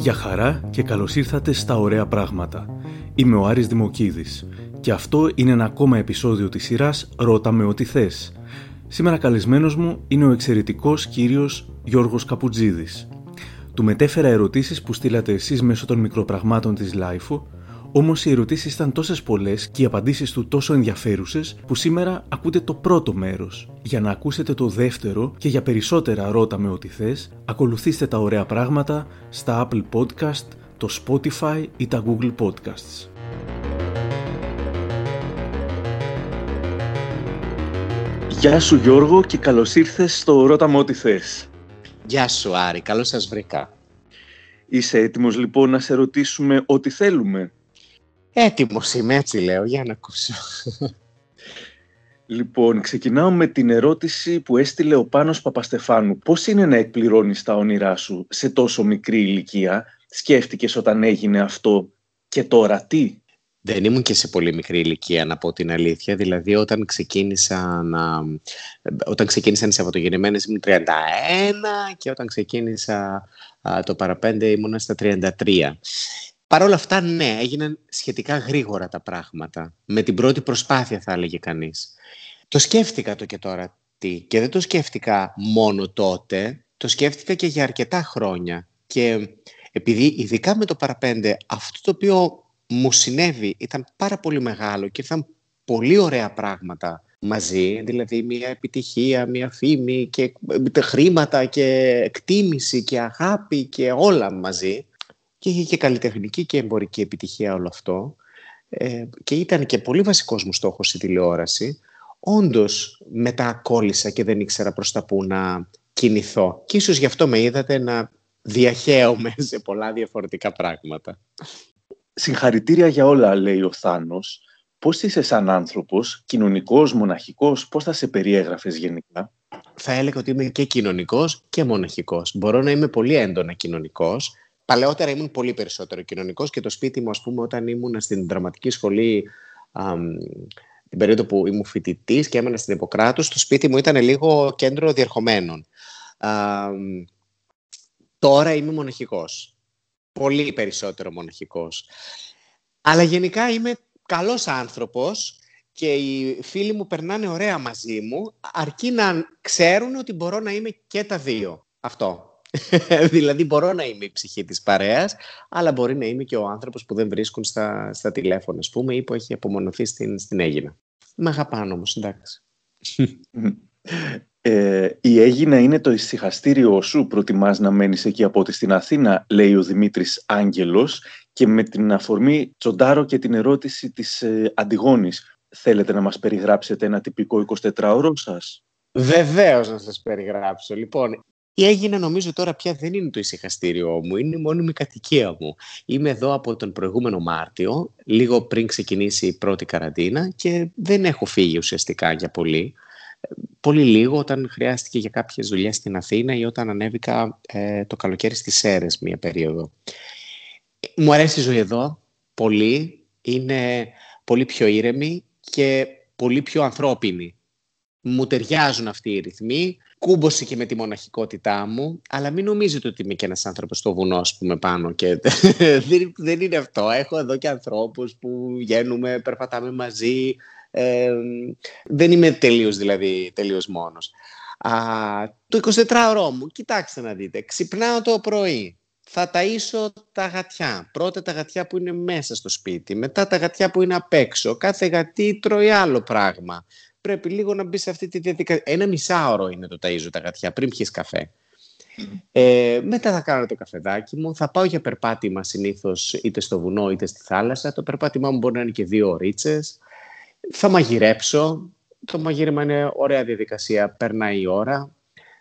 Γεια χαρά και καλώς ήρθατε στα Ωραία Πράγματα. Είμαι ο Άρης Δημοκίδης και αυτό είναι ένα ακόμα επεισόδιο της σειράς «Ρώτα με ό,τι θες». Σήμερα καλεσμένος μου είναι ο εξαιρετικός κύριος Γιώργος Καπουτζίδης. Του μετέφερα ερωτήσεις που στείλατε εσείς μέσω των μικροπραγμάτων της Λάιφου Όμως οι ερωτήσεις ήταν τόσες πολλές και οι απαντήσεις του τόσο ενδιαφέρουσες που σήμερα ακούτε το πρώτο μέρος. Για να ακούσετε το δεύτερο και για περισσότερα ρώτα με ό,τι θες, ακολουθήστε τα ωραία πράγματα στα Apple Podcast, το Spotify ή τα Google Podcasts. Γεια σου Γιώργο και καλώς ήρθες στο Ρώτα με ό,τι θες. Γεια σου Άρη, καλώς σας βρήκα. Είσαι έτοιμος λοιπόν να σε ρωτήσουμε ό,τι θέλουμε; Έτοιμος είμαι, έτσι λέω, για να ακούσω. Λοιπόν, ξεκινάω με την ερώτηση που έστειλε ο Πάνος Παπαστεφάνου. Πώς είναι να εκπληρώνεις τα όνειρά σου σε τόσο μικρή ηλικία, σκέφτηκες όταν έγινε αυτό και τώρα τι; Δεν ήμουν και σε πολύ μικρή ηλικία, να πω την αλήθεια. Δηλαδή, όταν ξεκίνησα να... Όταν ξεκίνησαν οι Σαββατογεννημένες ήμουν 31 και όταν ξεκίνησα το παραπέντε ήμουν στα 33. Παρ' όλα αυτά, ναι, έγιναν σχετικά γρήγορα τα πράγματα. Με την πρώτη προσπάθεια, θα έλεγε κανείς. Το σκέφτηκα το και τώρα τι. Και δεν το σκέφτηκα μόνο τότε, το σκέφτηκα και για αρκετά χρόνια. Και επειδή ειδικά με το παραπέντε, αυτό το οποίο μου συνέβη ήταν πάρα πολύ μεγάλο και ήρθαν πολύ ωραία πράγματα μαζί, δηλαδή μια επιτυχία, μια φήμη και χρήματα και εκτίμηση και αγάπη και όλα μαζί και είχε και καλλιτεχνική και εμπορική επιτυχία όλο αυτό ε, και ήταν και πολύ βασικός μου στόχος η τηλεόραση. Όντως μετά κόλλησα και δεν ήξερα προς τα που να κινηθώ και ίσως γι' αυτό με είδατε να διαχέομαι σε πολλά διαφορετικά πράγματα. Συγχαρητήρια για όλα, λέει ο Θάνος. Πώς είσαι σαν άνθρωπος, κοινωνικός, μοναχικός, πώς θα σε περιέγραφες γενικά; Θα έλεγα ότι είμαι και κοινωνικός και μοναχικός. Μπορώ να είμαι πολύ έντονα κοινωνικός, Παλαιότερα ήμουν πολύ περισσότερο κοινωνικός και το σπίτι μου, ας πούμε, όταν ήμουν στην δραματική σχολή, α, την περίοδο που ήμουν φοιτητής και έμενα στην Ιπποκράτους, το σπίτι μου ήταν λίγο κέντρο διερχομένων. Α, τώρα είμαι μοναχικός. Πολύ περισσότερο μοναχικός. Αλλά γενικά είμαι καλός άνθρωπος και οι φίλοι μου περνάνε ωραία μαζί μου, αρκεί να ξέρουν ότι μπορώ να είμαι και τα δύο. Αυτό. δηλαδή μπορώ να είμαι η ψυχή της παρέας, αλλά μπορεί να είμαι και ο άνθρωπος που δεν βρίσκουν στα, στα τηλέφωνα, ας πούμε, ή που έχει απομονωθεί στην, στην Έγινα. Με αγαπάνε όμως, εντάξει. Ε, η Έγινα είναι το ησυχαστήριό σου, προτιμάς να μένεις εκεί από ότι στην Αθήνα, λέει ο Δημήτρης Άγγελος, και με την αφορμή τσοντάρω και την ερώτηση της ε, Αντιγόνης. Θέλετε να μας περιγράψετε ένα τυπικό 24ωρο σας; Βεβαίως να σας περιγράψω. Λοιπόν, ή έγινε νομίζω τώρα πια δεν είναι το ησυχαστήριό μου, είναι η μόνιμη κατοικία μου. Είμαι εδώ από τον προηγούμενο Μάρτιο, λίγο πριν ξεκινήσει η πρώτη καραντίνα και δεν έχω φύγει ουσιαστικά για πολύ. Πολύ λίγο όταν χρειάστηκε για κάποιες δουλειές στην Αθήνα ή όταν ανέβηκα ε, το καλοκαίρι στις Σέρες μία περίοδο. Μου αρέσει η ζωή εδώ πολύ, είναι πολύ πιο ήρεμη και πολύ πιο ανθρώπινη. Μου ταιριάζουν αυτοί οι ρυθμοί, κούμπωσε και με τη μοναχικότητά μου, αλλά μην νομίζετε ότι είμαι και ένας άνθρωπος στο βουνό, ας πούμε, πάνω και δεν, δεν είναι αυτό. Έχω εδώ και ανθρώπους που βγαίνουμε, περπατάμε μαζί, ε, δεν είμαι τελείως δηλαδή, τελείως μόνος. Α, το 24ωρο μου, κοιτάξτε να δείτε, ξυπνάω το πρωί, θα ταΐσω τα γατιά. Πρώτα τα γατιά που είναι μέσα στο σπίτι, μετά τα γατιά που είναι απ' έξω. Κάθε γατί τρώει άλλο πράγμα πρέπει λίγο να μπεις σε αυτή τη διαδικασία. Ένα μισάωρο είναι το ταΐζω τα γατιά πριν πιεις καφέ. Ε, μετά θα κάνω το καφεδάκι μου. Θα πάω για περπάτημα συνήθως είτε στο βουνό είτε στη θάλασσα. Το περπάτημά μου μπορεί να είναι και δύο ωρίτσε. Θα μαγειρέψω. Το μαγείρεμα είναι ωραία διαδικασία. Περνάει η ώρα.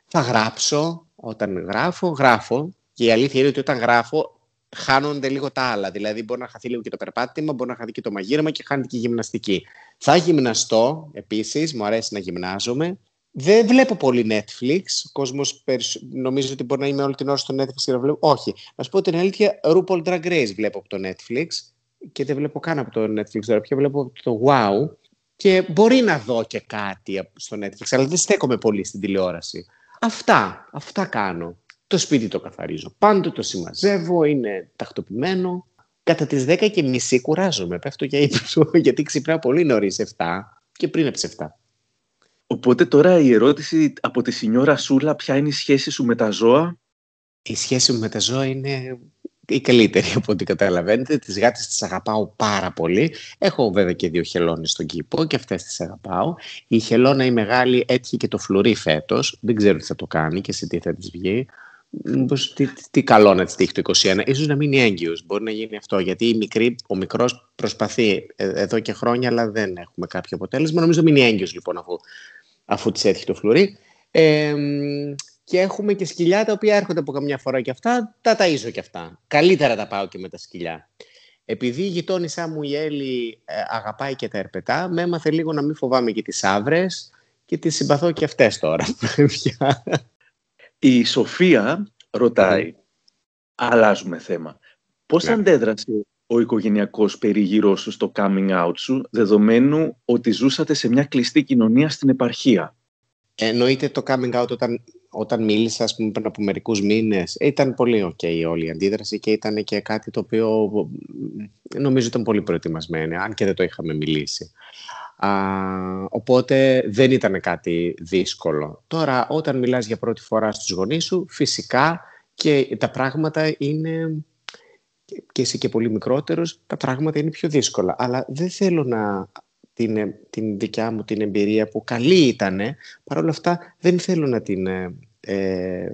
Θα γράψω. Όταν γράφω, γράφω. Και η αλήθεια είναι ότι όταν γράφω, χάνονται λίγο τα άλλα. Δηλαδή, μπορεί να χαθεί λίγο και το περπάτημα, μπορεί να χαθεί και το μαγείρεμα και χάνεται και η γυμναστική. Θα γυμναστώ επίσης, μου αρέσει να γυμνάζομαι. Δεν βλέπω πολύ Netflix. Ο κόσμος νομίζω ότι μπορεί να είμαι όλη την ώρα στο Netflix και να βλέπω. Όχι. Να σου πω την αλήθεια, RuPaul Drag Race βλέπω από το Netflix και δεν βλέπω καν από το Netflix τώρα. Πια βλέπω από το Wow. Και μπορεί να δω και κάτι στο Netflix, αλλά δεν στέκομαι πολύ στην τηλεόραση. Αυτά, αυτά κάνω. Το σπίτι το καθαρίζω. Πάντοτε το συμμαζεύω, είναι τακτοποιημένο. Κατά τις 10 και μισή κουράζομαι, πέφτω για ύπνο, γιατί ξυπνάω πολύ νωρίς, 7 και πριν από τις 7. Οπότε τώρα η ερώτηση από τη Σινιόρα Σούλα, ποια είναι η σχέση σου με τα ζώα; Η σχέση μου με τα ζώα είναι η καλύτερη από ό,τι καταλαβαίνετε. Τις γάτες τις αγαπάω πάρα πολύ. Έχω βέβαια και δύο χελώνες στον κήπο και αυτές τις αγαπάω. Η χελώνα η μεγάλη έτυχε και το φλουρί φέτος. Δεν ξέρω τι θα το κάνει και σε τι θα της βγει. Μήπως τι, τι, καλό να της τύχει το 21. Ίσως να μείνει έγκυος. Μπορεί να γίνει αυτό. Γιατί η μικρή, ο μικρός προσπαθεί ε, εδώ και χρόνια αλλά δεν έχουμε κάποιο αποτέλεσμα. Νομίζω μείνει έγκυος λοιπόν αφού, αφού της έτυχε το φλουρί. Ε, και έχουμε και σκυλιά τα οποία έρχονται από καμιά φορά και αυτά, τα ταΐζω και αυτά. Καλύτερα τα πάω και με τα σκυλιά. Επειδή η γειτόνισά μου η Έλλη ε, αγαπάει και τα ερπετά, με έμαθε λίγο να μην φοβάμαι και τις άβρες και τις συμπαθώ και αυτές τώρα. η Σοφία ρωτάει, ναι. αλλάζουμε θέμα, πώς ναι. αντέδρασε ο οικογενειακός περιγύρος σου στο coming out σου, δεδομένου ότι ζούσατε σε μια κλειστή κοινωνία στην επαρχία; Εννοείται το coming out όταν όταν μίλησα, ας πούμε, πριν από μερικούς μήνες, ήταν πολύ ok όλη η αντίδραση και ήταν και κάτι το οποίο νομίζω ήταν πολύ προετοιμασμένο, αν και δεν το είχαμε μιλήσει. Α, οπότε δεν ήταν κάτι δύσκολο. Τώρα, όταν μιλάς για πρώτη φορά στους γονείς σου, φυσικά και τα πράγματα είναι και εσύ και πολύ μικρότερος, τα πράγματα είναι πιο δύσκολα. Αλλά δεν θέλω να την, ε, την δικιά μου την εμπειρία που καλή ήτανε, παρόλα αυτά δεν θέλω να την ε, ε,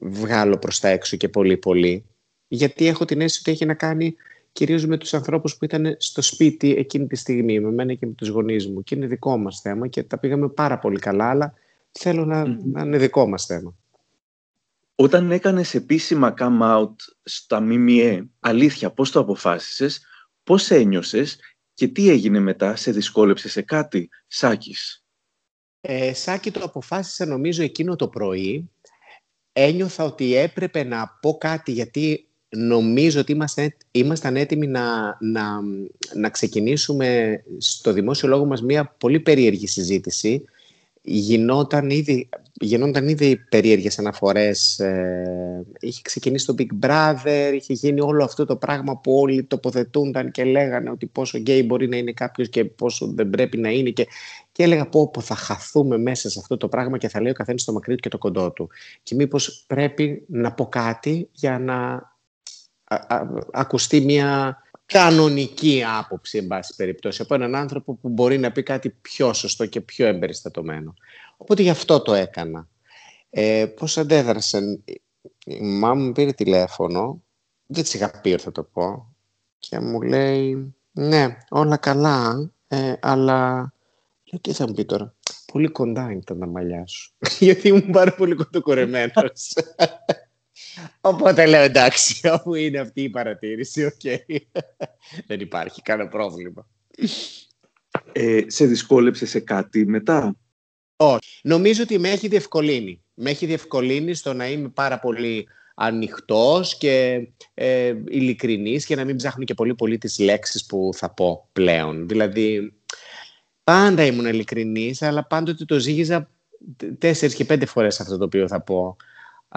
βγάλω προς τα έξω και πολύ πολύ, γιατί έχω την αίσθηση ότι έχει να κάνει κυρίως με τους ανθρώπους που ήταν στο σπίτι εκείνη τη στιγμή, με μένα και με τους γονείς μου. Και είναι δικό μας θέμα και τα πήγαμε πάρα πολύ καλά, αλλά θέλω να, να είναι δικό μας θέμα. Όταν έκανες επίσημα come out στα ΜΜΕ, αλήθεια, πώς το αποφάσισες, πώς ένιωσες και τι έγινε μετά, σε δυσκόλεψε σε κάτι, Σάκης; Ε, Σάκη το αποφάσισα νομίζω εκείνο το πρωί. Ένιωθα ότι έπρεπε να πω κάτι γιατί νομίζω ότι είμαστε, ήμασταν έτοιμοι να, να, να ξεκινήσουμε στο δημόσιο λόγο μας μια πολύ περίεργη συζήτηση γινόταν ήδη, γινόταν ήδη περίεργες αναφορές. Ε, είχε ξεκινήσει το Big Brother, είχε γίνει όλο αυτό το πράγμα που όλοι τοποθετούνταν και λέγανε ότι πόσο γκέι μπορεί να είναι κάποιος και πόσο δεν πρέπει να είναι. Και, και έλεγα πω, πω θα χαθούμε μέσα σε αυτό το πράγμα και θα λέει ο καθένας το μακρύ του και το κοντό του. Και μήπως πρέπει να πω κάτι για να ακουστεί μια κανονική άποψη, εν πάση περιπτώσει, από έναν άνθρωπο που μπορεί να πει κάτι πιο σωστό και πιο εμπεριστατωμένο. Οπότε γι' αυτό το έκανα. Ε, πώς αντέδρασε. Η μάμα μου πήρε τηλέφωνο, δεν της είχα πει θα το πω, και μου λέει, ναι, όλα καλά, ε, αλλά... Λέω, τι θα μου πει τώρα. Πολύ κοντά ήταν τα μαλλιά σου. Γιατί ήμουν πάρα πολύ κοντοκουρεμένος. Οπότε λέω εντάξει, αφού είναι αυτή η παρατήρηση, ok. Okay. Δεν υπάρχει κανένα πρόβλημα. Ε, σε δυσκόλεψε σε κάτι μετά; Όχι. Νομίζω ότι με έχει διευκολύνει. Με έχει διευκολύνει στο να είμαι πάρα πολύ ανοιχτός και ε, ειλικρινής και να μην ψάχνω και πολύ πολύ τις λέξεις που θα πω πλέον. Δηλαδή, πάντα ήμουν ειλικρινής, αλλά πάντοτε το ζήγιζα τέσσερις και πέντε φορές αυτό το οποίο θα πω.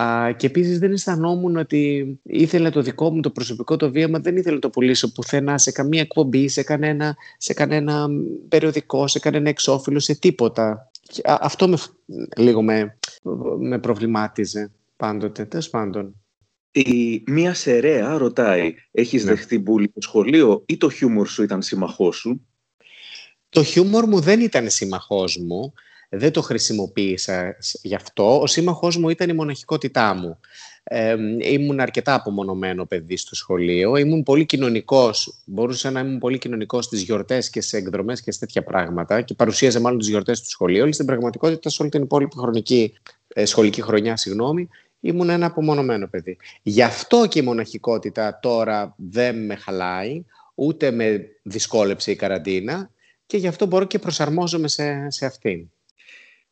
Α, και επίσης δεν αισθανόμουν ότι ήθελα το δικό μου το προσωπικό το βίωμα, δεν ήθελα να το πουλήσω πουθενά σε καμία εκπομπή, σε κανένα, σε κανένα περιοδικό, σε κανένα εξώφυλλο, σε τίποτα. αυτό με, λίγο με, με προβλημάτιζε πάντοτε, τέλος πάντων. Η μία σερέα ρωτάει, έχεις ναι. δεχτεί μπουλή στο σχολείο ή το χιούμορ σου ήταν σύμμαχός σου; Το χιούμορ μου δεν ήταν σύμμαχός μου δεν το χρησιμοποίησα γι' αυτό. Ο σύμμαχός μου ήταν η μοναχικότητά μου. Ε, ήμουν αρκετά απομονωμένο παιδί στο σχολείο. Ήμουν πολύ κοινωνικός. Μπορούσα να ήμουν πολύ κοινωνικός στις γιορτές και σε εκδρομές και σε τέτοια πράγματα και παρουσίαζε μάλλον τις γιορτές του σχολείου. Αλλά στην πραγματικότητα, σε όλη την υπόλοιπη χρονική, ε, σχολική χρονιά, συγγνώμη, ήμουν ένα απομονωμένο παιδί. Γι' αυτό και η μοναχικότητα τώρα δεν με χαλάει, ούτε με δυσκόλεψε η καραντίνα και γι' αυτό μπορώ και προσαρμόζομαι σε, σε αυτήν.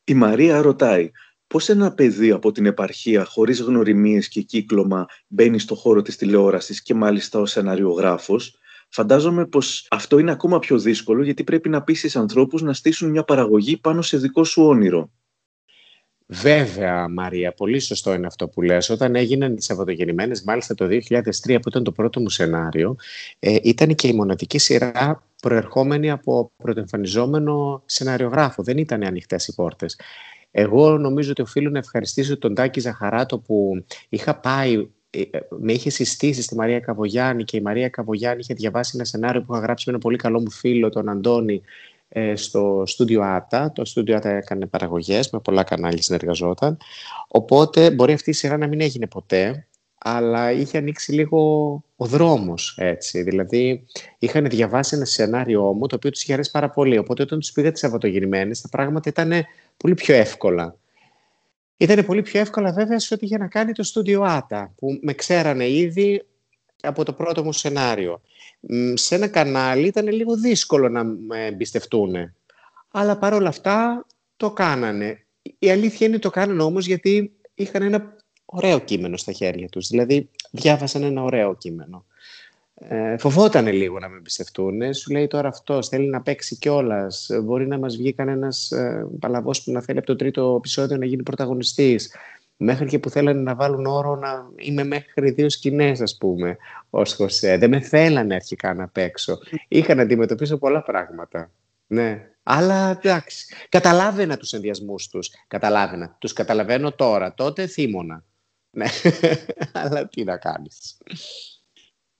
Η Μαρία ρωτάει πώς ένα παιδί από την επαρχία χωρίς γνωριμίες και κύκλωμα μπαίνει στο χώρο της τηλεόρασης και μάλιστα ως σεναριογράφος; Φαντάζομαι πως αυτό είναι ακόμα πιο δύσκολο γιατί πρέπει να πείσεις ανθρώπους να στήσουν μια παραγωγή πάνω σε δικό σου όνειρο. Βέβαια, Μαρία, πολύ σωστό είναι αυτό που λες. Όταν έγιναν οι Σαββατογεννημένες, μάλιστα το 2003 που ήταν το πρώτο μου σενάριο, ε, ήταν και η μοναδική σειρά προερχόμενη από πρωτοεμφανιζόμενο σεναριογράφο. Δεν ήταν ανοιχτές οι πόρτες. Εγώ νομίζω ότι οφείλω να ευχαριστήσω τον Τάκη Ζαχαράτο που είχα πάει ε, ε, με είχε συστήσει στη Μαρία Καβογιάννη και η Μαρία Καβογιάννη είχε διαβάσει ένα σενάριο που είχα γράψει με ένα πολύ καλό μου φίλο, τον Αντώνη, ε, στο στούντιο Άτα. Το στούντιο Άτα έκανε παραγωγές, με πολλά κανάλια συνεργαζόταν. Οπότε μπορεί αυτή η σειρά να μην έγινε ποτέ, αλλά είχε ανοίξει λίγο ο δρόμος, έτσι. Δηλαδή, είχαν διαβάσει ένα σενάριό μου, το οποίο τους είχε αρέσει πάρα πολύ. Οπότε, όταν τους πήγα τις Σαββατογυρημένες, τα πράγματα ήταν πολύ πιο εύκολα. Ήταν πολύ πιο εύκολα βέβαια σε ό,τι είχε να κάνει το στούντιο Άτα, που με ξέρανε ήδη από το πρώτο μου σενάριο. Σε ένα κανάλι ήταν λίγο δύσκολο να με εμπιστευτούν. Αλλά παρόλα αυτά το κάνανε. Η αλήθεια είναι το κάνανε όμως γιατί είχαν ένα ωραίο κείμενο στα χέρια τους. Δηλαδή διάβασαν ένα ωραίο κείμενο. Ε, φοβόταν λίγο να με εμπιστευτούν. Σου λέει τώρα αυτός θέλει να παίξει κιόλας. Μπορεί να μας βγει κανένας ε, παλαβός που να θέλει από το τρίτο επεισόδιο να γίνει πρωταγωνιστής. Μέχρι και που θέλανε να βάλουν όρο να είμαι μέχρι δύο σκηνές, ας πούμε, ως Χωσέ. Δεν με θέλανε αρχικά να παίξω. Είχα να αντιμετωπίσω πολλά πράγματα. Ναι. Αλλά εντάξει. Καταλάβαινα τους ενδιασμούς τους. Καταλάβαινα. Τους καταλαβαίνω τώρα. Τότε θύμωνα. Ναι. Αλλά τι να κάνεις.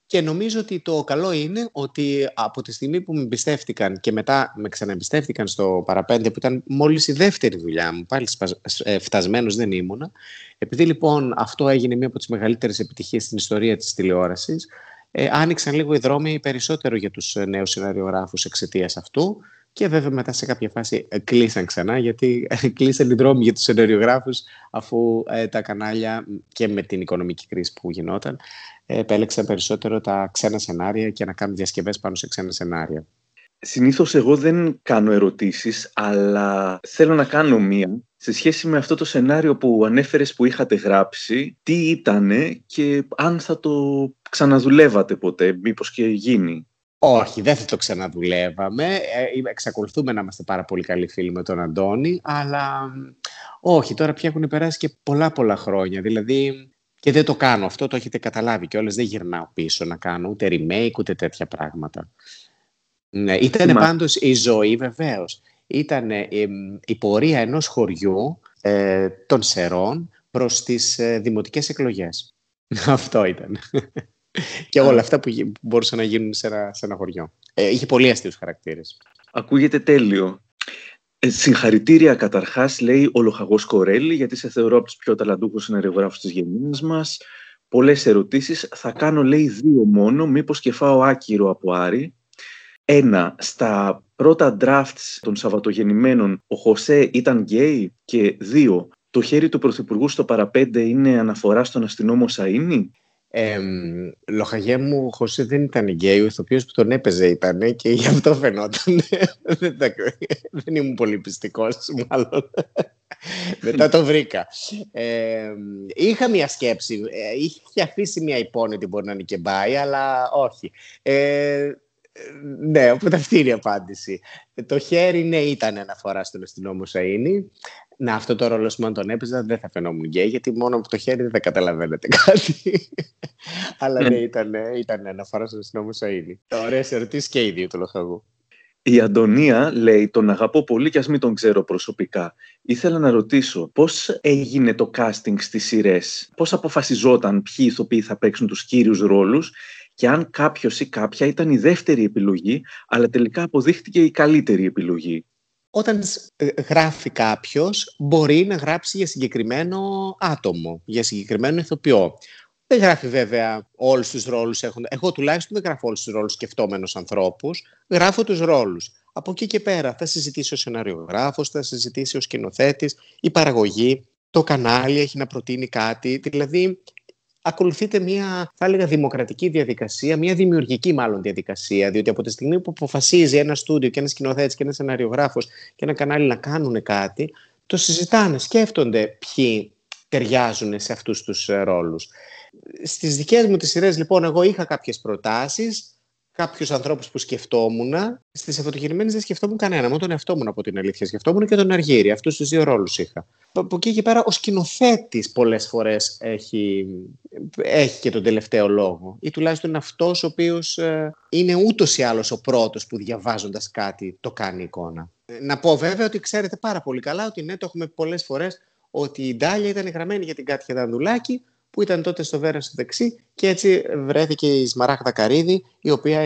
Και νομίζω ότι το καλό είναι ότι από τη στιγμή που με εμπιστεύτηκαν και μετά με ξαναεμπιστεύτηκαν στο παραπέντε που ήταν μόλις η δεύτερη δουλειά μου, πάλι ε, φτασμένος δεν ήμουνα. Επειδή λοιπόν αυτό έγινε μία από τις μεγαλύτερες επιτυχίες στην ιστορία της τηλεόρασης, ε, άνοιξαν λίγο οι δρόμοι περισσότερο για τους ε, νέους σεναριογράφους εξαιτίας αυτού και βέβαια μετά σε κάποια φάση ε, κλείσαν ξανά γιατί κλείσαν οι δρόμοι για τους σεναριογράφους αφού τα κανάλια και με την οικονομική κρίση που γινόταν επέλεξαν περισσότερο τα ξένα σενάρια και να κάνουν διασκευές πάνω σε ξένα σενάρια. Συνήθως εγώ δεν κάνω ερωτήσεις, αλλά θέλω να κάνω μία σε σχέση με αυτό το σενάριο που ανέφερες που είχατε γράψει, τι ήτανε και αν θα το ξαναδουλεύατε ποτέ, μήπως και γίνει; Όχι, δεν θα το ξαναδουλεύαμε. Ε, εξακολουθούμε να είμαστε πάρα πολύ καλοί φίλοι με τον Αντώνη, αλλά όχι, τώρα πια έχουν περάσει και πολλά πολλά χρόνια. Δηλαδή, και δεν το κάνω αυτό, το έχετε καταλάβει κιόλας, δεν γυρνάω πίσω να κάνω ούτε remake, ούτε τέτοια πράγματα. Ναι, ήταν Μα... πάντως η ζωή βεβαίως. Ήταν η πορεία ενός χωριού ε, των Σερών προς τις ε, δημοτικές εκλογές. Αυτό ήταν. Και όλα αυτά που μπορούσαν να γίνουν σε ένα, σε ένα χωριό. Ε, είχε πολύ αστείους χαρακτήρες. Ακούγεται τέλειο. Ε, συγχαρητήρια καταρχάς, λέει ο Λοχαγός Κορέλη, γιατί σε θεωρώ από τους πιο ταλαντούχους σεναριογράφους της γενιάς μας. Πολλές ερωτήσεις. Θα κάνω, λέει, δύο μόνο, μήπως και φάω άκυρο από Άρη. Ένα, στα πρώτα drafts των Σαββατογεννημένων ο Χωσέ ήταν γκέι; Και δύο, το χέρι του Πρωθυπουργού στο παραπέντε είναι αναφορά στον αστυνόμο Σαΐνη; Ε, λοχαγέ μου, ο Χωσέ δεν ήταν γκέι, ο ηθοποιός που τον έπαιζε ήταν και γι' αυτό φαινόταν. δεν, δεν ήμουν πολύ πιστικός, μάλλον. Μετά το βρήκα. Ε, είχα μια σκέψη. Ε, είχε αφήσει μια υπόνοιτη ότι μπορεί να είναι και μπάι, αλλά όχι. Ε, ναι, οπότε αυτή είναι η απάντηση. Το χέρι, ναι, ήταν αναφορά στον αστυνόμο Σαΐνη. Να, αυτό το ρόλο μου αν τον έπαιζα δεν θα φαινόμουν γκέι, γιατί μόνο από το χέρι δεν θα καταλαβαίνετε κάτι. Αλλά ναι, ήταν, ήταν αναφορά στον αστυνόμο Σαΐνη. Ωραία ερωτήσεις και οι δύο του λοχαγού. Η Αντωνία λέει τον αγαπώ πολύ και ας μην τον ξέρω προσωπικά. Ήθελα να ρωτήσω πώς έγινε το casting στις σειρές, πώς αποφασιζόταν ποιοι ηθοποιοί θα παίξουν τους κύριους ρόλους; Και αν κάποιος ή κάποια ήταν η δεύτερη επιλογή, αλλά τελικά αποδείχτηκε η καλύτερη επιλογή. Όταν ε, γράφει κάποιος, μπορεί να γράψει για συγκεκριμένο άτομο, για συγκεκριμένο ηθοποιό. Δεν γράφει βέβαια όλους τους ρόλους. Εγώ τουλάχιστον δεν γράφω όλους τους ρόλους σκεφτόμενους ανθρώπους. Γράφω τους ρόλους. Από εκεί και πέρα θα συζητήσει ο σεναριογράφος, θα συζητήσει ο σκηνοθέτης, η παραγωγή, το κανάλι έχει να προτείνει κάτι. Δηλαδή ακολουθείτε μια, θα έλεγα, δημοκρατική διαδικασία, μια δημιουργική μάλλον διαδικασία, διότι από τη στιγμή που αποφασίζει ένα στούντιο και ένας σκηνοθέτης και ένας σεναριογράφος και ένα κανάλι να κάνουν κάτι, το συζητάνε, σκέφτονται ποιοι ταιριάζουν σε αυτούς τους ε, ρόλους. Στις δικές μου τις σειρές, λοιπόν, εγώ είχα κάποιες προτάσεις, κάποιους ανθρώπους που σκεφτόμουν. Στις αυτοκινημένε δεν σκεφτόμουν κανένα. Μόνο τον εαυτό μου από την αλήθεια. Σκεφτόμουν και τον Αργύρι. Αυτούς τους δύο ρόλους είχα. Από εκεί και πέρα, ο σκηνοθέτης πολλές φορές έχει, έχει και τον τελευταίο λόγο. Ή τουλάχιστον είναι αυτός ο οποίος ε, είναι ούτως ή άλλως ο πρώτος που διαβάζοντας κάτι το κάνει εικόνα. Να πω βέβαια ότι ξέρετε πάρα πολύ καλά ότι ναι, το έχουμε πολλές φορές ότι η Ντάλια ήταν γραμμένη για την Κάτια Δανδουλάκη που ήταν τότε στο Βέρα στο δεξί και έτσι βρέθηκε η Σμαράγδα Καρίδη η οποία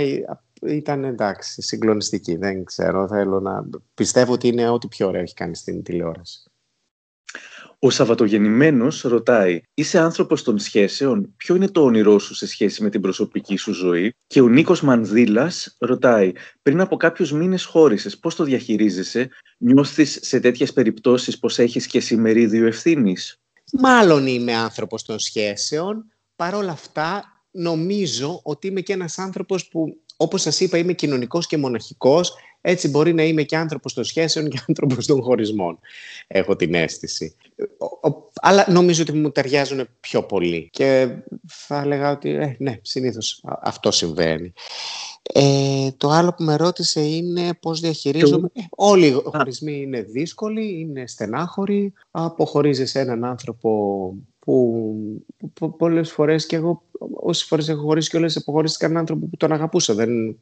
ήταν εντάξει, συγκλονιστική. Δεν ξέρω, θέλω να πιστεύω ότι είναι ό,τι πιο ωραίο έχει κάνει στην τηλεόραση. Ο Σαββατογεννημένος ρωτάει «Είσαι άνθρωπος των σχέσεων, ποιο είναι το όνειρό σου σε σχέση με την προσωπική σου ζωή» και ο Νίκος Μανδύλας ρωτάει «Πριν από κάποιους μήνες χώρισες, πώς το διαχειρίζεσαι, νιώθεις σε τέτοιες περιπτώσεις πως έχεις και σημερίδιο ευθύνης; Μάλλον είμαι άνθρωπος των σχέσεων, παρόλα αυτά νομίζω ότι είμαι και ένας άνθρωπος που όπως σας είπα είμαι κοινωνικός και μοναχικός έτσι μπορεί να είμαι και άνθρωπος των σχέσεων και άνθρωπος των χωρισμών. Έχω την αίσθηση. Αλλά νομίζω ότι μου ταιριάζουν πιο πολύ. Και θα έλεγα ότι ε, ναι, συνήθως αυτό συμβαίνει. Ε, το άλλο που με ρώτησε είναι πώς διαχειρίζομαι. Ε, όλοι οι χωρισμοί είναι δύσκολοι, είναι στενάχωροι. Αποχωρίζεις έναν άνθρωπο που, που πολλές φορές και εγώ όσες φορές έχω χωρίσει και όλες αποχωρήσει έναν άνθρωπο που τον αγαπούσα. Δεν,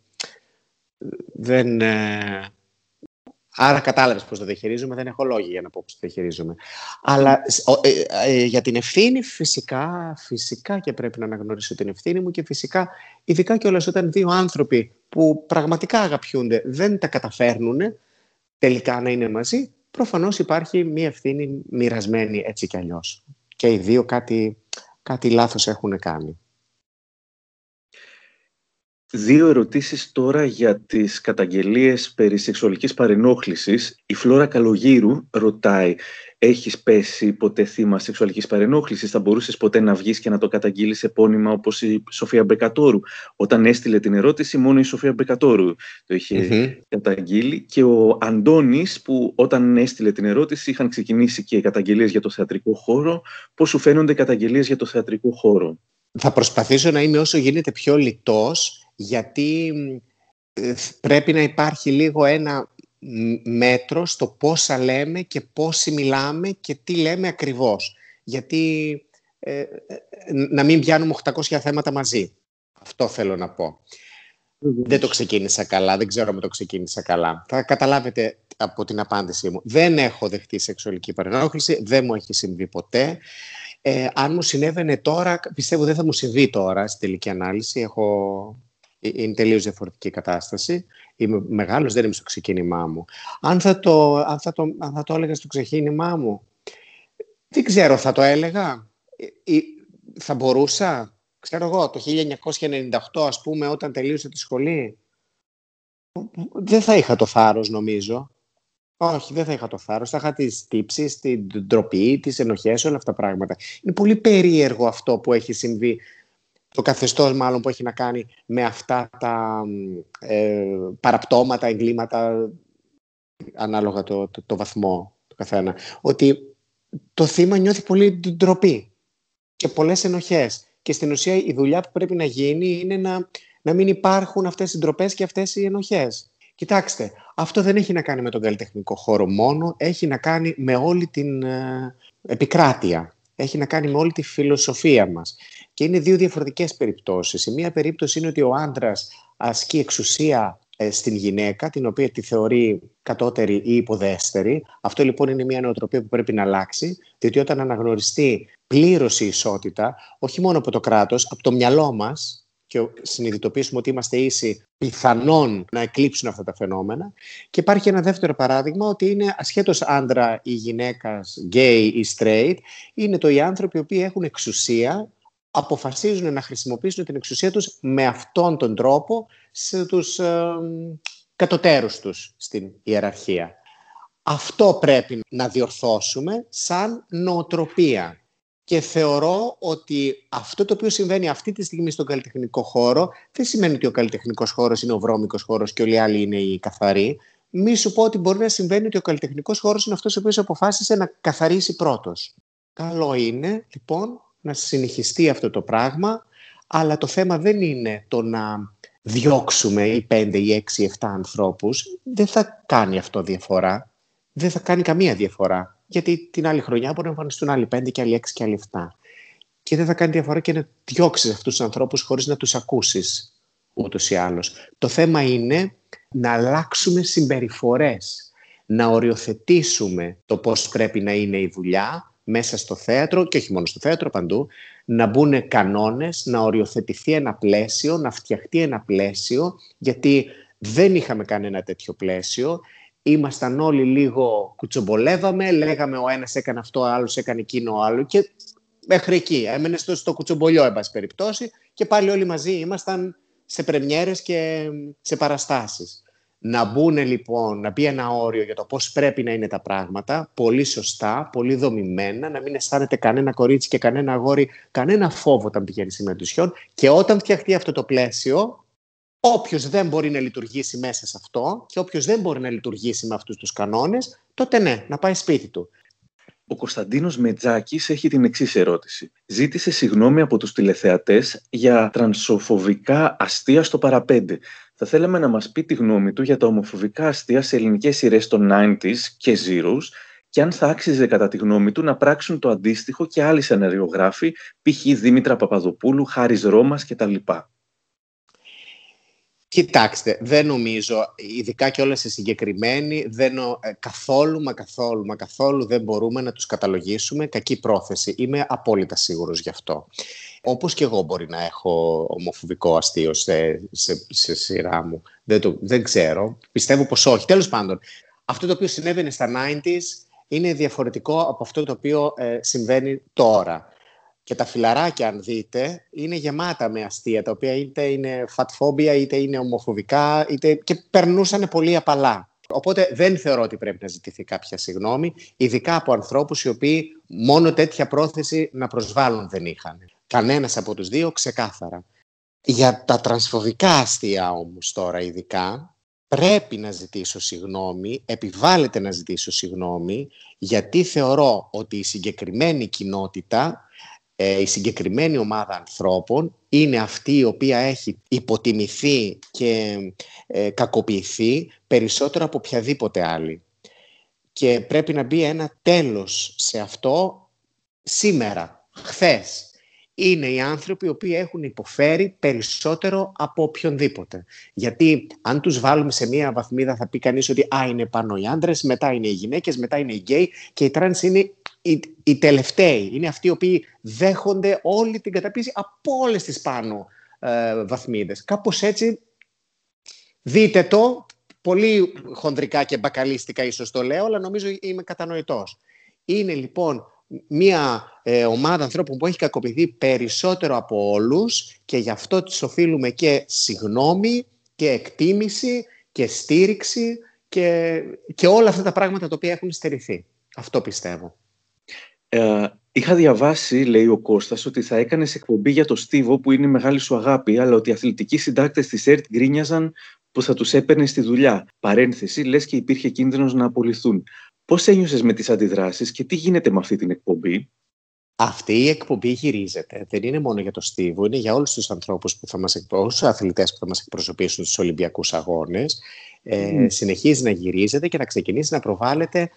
δεν, ε, άρα κατάλαβες πώς το διαχειρίζομαι, δεν έχω λόγια για να πω πώς το διαχειρίζομαι. Αλλά ε, ε, για την ευθύνη φυσικά, φυσικά και πρέπει να αναγνωρίσω την ευθύνη μου και φυσικά ειδικά και όλες όταν δύο άνθρωποι που πραγματικά αγαπιούνται δεν τα καταφέρνουν τελικά να είναι μαζί, προφανώς υπάρχει μία ευθύνη μοιρασμένη έτσι κι αλλιώς. Και οι δύο κάτι, κάτι λάθος έχουν κάνει. Δύο ερωτήσεις τώρα για τις καταγγελίες περί σεξουαλικής παρενόχλησης. Η Φλόρα Καλογύρου ρωτάει «Έχεις πέσει ποτέ θύμα σεξουαλικής παρενόχλησης, θα μπορούσες ποτέ να βγεις και να το καταγγείλεις επώνυμα όπως η Σοφία Μπεκατόρου». Όταν έστειλε την ερώτηση μόνο η Σοφία Μπεκατόρου το είχε καταγγείλει και ο Αντώνης που όταν έστειλε την ερώτηση είχαν ξεκινήσει και καταγγελίες για το θεατρικό χώρο. Πώς σου φαίνονται καταγγελίες για το θεατρικό χώρο; Θα προσπαθήσω να είμαι όσο γίνεται πιο λιτός γιατί ε, πρέπει να υπάρχει λίγο ένα μέτρο στο πόσα λέμε και πόσοι μιλάμε και τι λέμε ακριβώς. Γιατί ε, ε, να μην πιάνουμε 800 θέματα μαζί. Αυτό θέλω να πω. Δεν το ξεκίνησα καλά, δεν ξέρω αν το ξεκίνησα καλά. Θα καταλάβετε από την απάντησή μου. Δεν έχω δεχτεί σεξουαλική παρενόχληση, δεν μου έχει συμβεί ποτέ. Ε, αν μου συνέβαινε τώρα, πιστεύω δεν θα μου συμβεί τώρα στη τελική ανάλυση. Έχω ε, είναι τελείως διαφορετική κατάσταση. Είμαι μεγάλος, δεν είμαι στο ξεκίνημά μου. Αν θα το, αν θα το, αν θα το έλεγα στο ξεκίνημά μου, δεν ξέρω, θα το έλεγα. Ε, θα μπορούσα, ξέρω εγώ, το 1998 ας πούμε, όταν τελείωσα τη σχολή, δεν θα είχα το θάρρος νομίζω. Όχι, δεν θα είχα το θάρρος. Θα είχα τις τύψεις, την ντροπή, τις ενοχές, όλα αυτά τα πράγματα. Είναι πολύ περίεργο αυτό που έχει συμβεί το καθεστώς μάλλον που έχει να κάνει με αυτά τα ε, παραπτώματα, εγκλήματα, ανάλογα το, το, βαθμό του καθένα, ότι το θύμα νιώθει πολύ ντροπή και πολλές ενοχές. Και στην ουσία η δουλειά που πρέπει να γίνει είναι να, να μην υπάρχουν αυτές οι ντροπές και αυτές οι ενοχές. Κοιτάξτε, αυτό δεν έχει να κάνει με τον καλλιτεχνικό χώρο μόνο, έχει να κάνει με όλη την ε, επικράτεια. Έχει να κάνει με όλη τη φιλοσοφία μας. Και είναι δύο διαφορετικές περιπτώσεις. Η μία περίπτωση είναι ότι ο άντρας ασκεί εξουσία ε, στην γυναίκα, την οποία τη θεωρεί κατώτερη ή υποδέστερη. Αυτό λοιπόν είναι μια νοοτροπία που πρέπει να αλλάξει, διότι όταν αναγνωριστεί πλήρως η ισότητα, όχι μόνο από το κράτος, από το μυαλό μας, και συνειδητοποιήσουμε ότι είμαστε ίσοι, πιθανόν να εκλείψουν αυτά τα φαινόμενα. Και υπάρχει ένα δεύτερο παράδειγμα ότι είναι ασχέτως άντρα ή γυναίκας, gay ή straight, είναι το οι άνθρωποι οι οποίοι έχουν εξουσία αποφασίζουν να χρησιμοποιήσουν την εξουσία τους με αυτόν τον τρόπο στους ε, κατωτέρους τους στην ιεραρχία. Αυτό πρέπει να διορθώσουμε σαν νοοτροπία. Και θεωρώ ότι αυτό το οποίο συμβαίνει αυτή τη στιγμή στον καλλιτεχνικό χώρο δεν σημαίνει ότι ο καλλιτεχνικός χώρος είναι ο βρώμικος χώρος και όλοι οι άλλοι είναι οι καθαροί. Μη σου πω ότι μπορεί να συμβαίνει ότι ο καλλιτεχνικός χώρος είναι αυτός ο οποίος αποφάσισε να καθαρίσει πρώτος. Καλό είναι λοιπόν να συνεχιστεί αυτό το πράγμα, αλλά το θέμα δεν είναι το να διώξουμε ή πέντε ή έξι ή εφτά ανθρώπους, δεν θα κάνει αυτό διαφορά. Δεν θα κάνει καμία διαφορά. Γιατί την άλλη χρονιά μπορεί να εμφανιστούν άλλοι πέντε και άλλοι έξι και άλλοι εφτά. Και δεν θα κάνει διαφορά και να διώξεις αυτούς τους ανθρώπους χωρίς να τους ακούσεις ούτως ή άλλως. Το θέμα είναι να αλλάξουμε συμπεριφορές. Να οριοθετήσουμε το πώς πρέπει να είναι η δουλειά μέσα στο θέατρο και όχι μόνο στο θέατρο, παντού, να μπουν κανόνες, να οριοθετηθεί ένα πλαίσιο, να φτιαχτεί ένα πλαίσιο, γιατί δεν είχαμε κανένα τέτοιο πλαίσιο. Ήμασταν όλοι λίγο κουτσομπολεύαμε, λέγαμε ο ένας έκανε αυτό, ο άλλος έκανε εκείνο, ο άλλο και μέχρι εκεί. Έμενε στο, στο κουτσομπολιό, εν πάση περιπτώσει, και πάλι όλοι μαζί ήμασταν σε πρεμιέρες και σε παραστάσεις. Να μπουν λοιπόν, να μπει ένα όριο για το πώς πρέπει να είναι τα πράγματα, πολύ σωστά, πολύ δομημένα, να μην αισθάνεται κανένα κορίτσι και κανένα αγόρι, κανένα φόβο όταν πηγαίνει σήμερα του και όταν φτιαχτεί αυτό το πλαίσιο, όποιος δεν μπορεί να λειτουργήσει μέσα σε αυτό και όποιος δεν μπορεί να λειτουργήσει με αυτούς τους κανόνες, τότε ναι, να πάει σπίτι του. Ο Κωνσταντίνος Μετζάκης έχει την εξής ερώτηση. Ζήτησε συγγνώμη από τους τηλεθεατές για τρανσοφοβικά αστεία στο παραπέντε. Θα θέλαμε να μας πει τη γνώμη του για τα ομοφοβικά αστεία σε ελληνικές σειρές των 90s και Zeros και αν θα άξιζε κατά τη γνώμη του να πράξουν το αντίστοιχο και άλλοι σεναριογράφοι, π.χ. Δήμητρα Παπαδοπούλου, Χάρης Ρώμας κτλ. Κοιτάξτε, δεν νομίζω, ειδικά και όλα σε συγκεκριμένοι, δεν, ε, καθόλου, μα καθόλου, μα καθόλου δεν μπορούμε να τους καταλογίσουμε κακή πρόθεση. Είμαι απόλυτα σίγουρος γι' αυτό. Όπως και εγώ μπορεί να έχω ομοφοβικό αστείο σε, σε, σε σειρά μου. Δεν, το, δεν ξέρω. Πιστεύω πως όχι. Τέλος πάντων, αυτό το οποίο συνέβαινε στα 90s είναι διαφορετικό από αυτό το οποίο ε, συμβαίνει τώρα. Και τα φιλαράκια, αν δείτε, είναι γεμάτα με αστεία, τα οποία είτε είναι φατφόμπια, είτε είναι ομοφοβικά, είτε και περνούσαν πολύ απαλά. Οπότε δεν θεωρώ ότι πρέπει να ζητηθεί κάποια συγγνώμη, ειδικά από ανθρώπους οι οποίοι μόνο τέτοια πρόθεση να προσβάλλουν δεν είχαν. Κανένας από τους δύο ξεκάθαρα. Για τα τρανσφοβικά αστεία όμως τώρα ειδικά, πρέπει να ζητήσω συγγνώμη, επιβάλλεται να ζητήσω συγγνώμη, γιατί θεωρώ ότι η συγκεκριμένη κοινότητα ε, η συγκεκριμένη ομάδα ανθρώπων είναι αυτή η οποία έχει υποτιμηθεί και ε, κακοποιηθεί περισσότερο από οποιαδήποτε άλλη. Και πρέπει να μπει ένα τέλος σε αυτό σήμερα, χθες. Είναι οι άνθρωποι οι οποίοι έχουν υποφέρει περισσότερο από οποιονδήποτε. Γιατί αν τους βάλουμε σε μία βαθμίδα θα πει κανείς ότι α, είναι πάνω οι άντρες, μετά είναι οι γυναίκες, μετά είναι οι γκέι και οι τρανς είναι οι, οι τελευταίοι. Είναι αυτοί οι οποίοι δέχονται όλη την καταπίεση από όλες τις πάνω ε, βαθμίδες. Κάπως έτσι δείτε το, πολύ χονδρικά και μπακαλίστικα ίσως το λέω, αλλά νομίζω είμαι κατανοητός. Είναι λοιπόν μια ε, ομάδα ανθρώπων που έχει κακοποιηθεί περισσότερο από όλους και γι' αυτό τις οφείλουμε και συγνώμη και εκτίμηση και στήριξη και, και όλα αυτά τα πράγματα τα οποία έχουν στερηθεί. Αυτό πιστεύω. Ε, είχα διαβάσει, λέει ο Κώστας, ότι θα έκανες εκπομπή για το Στίβο που είναι η μεγάλη σου αγάπη, αλλά ότι οι αθλητικοί συντάκτες της ΕΡΤ γκρίνιαζαν που θα τους έπαιρνε στη δουλειά. Παρένθεση, λες και υπήρχε κίνδυνος να απολυθούν. Πώς ένιωσες με τις αντιδράσεις και τι γίνεται με αυτή την εκπομπή; Αυτή η εκπομπή γυρίζεται. Δεν είναι μόνο για το Στίβο, είναι για όλους τους ανθρώπους που θα μας εκπροσωπήσουν, τους αθλητές που θα μας εκπροσωπήσουν στους Ολυμπιακούς Αγώνες. Ε, συνεχίζει να γυρίζεται και να ξεκινήσει να προβάλλεται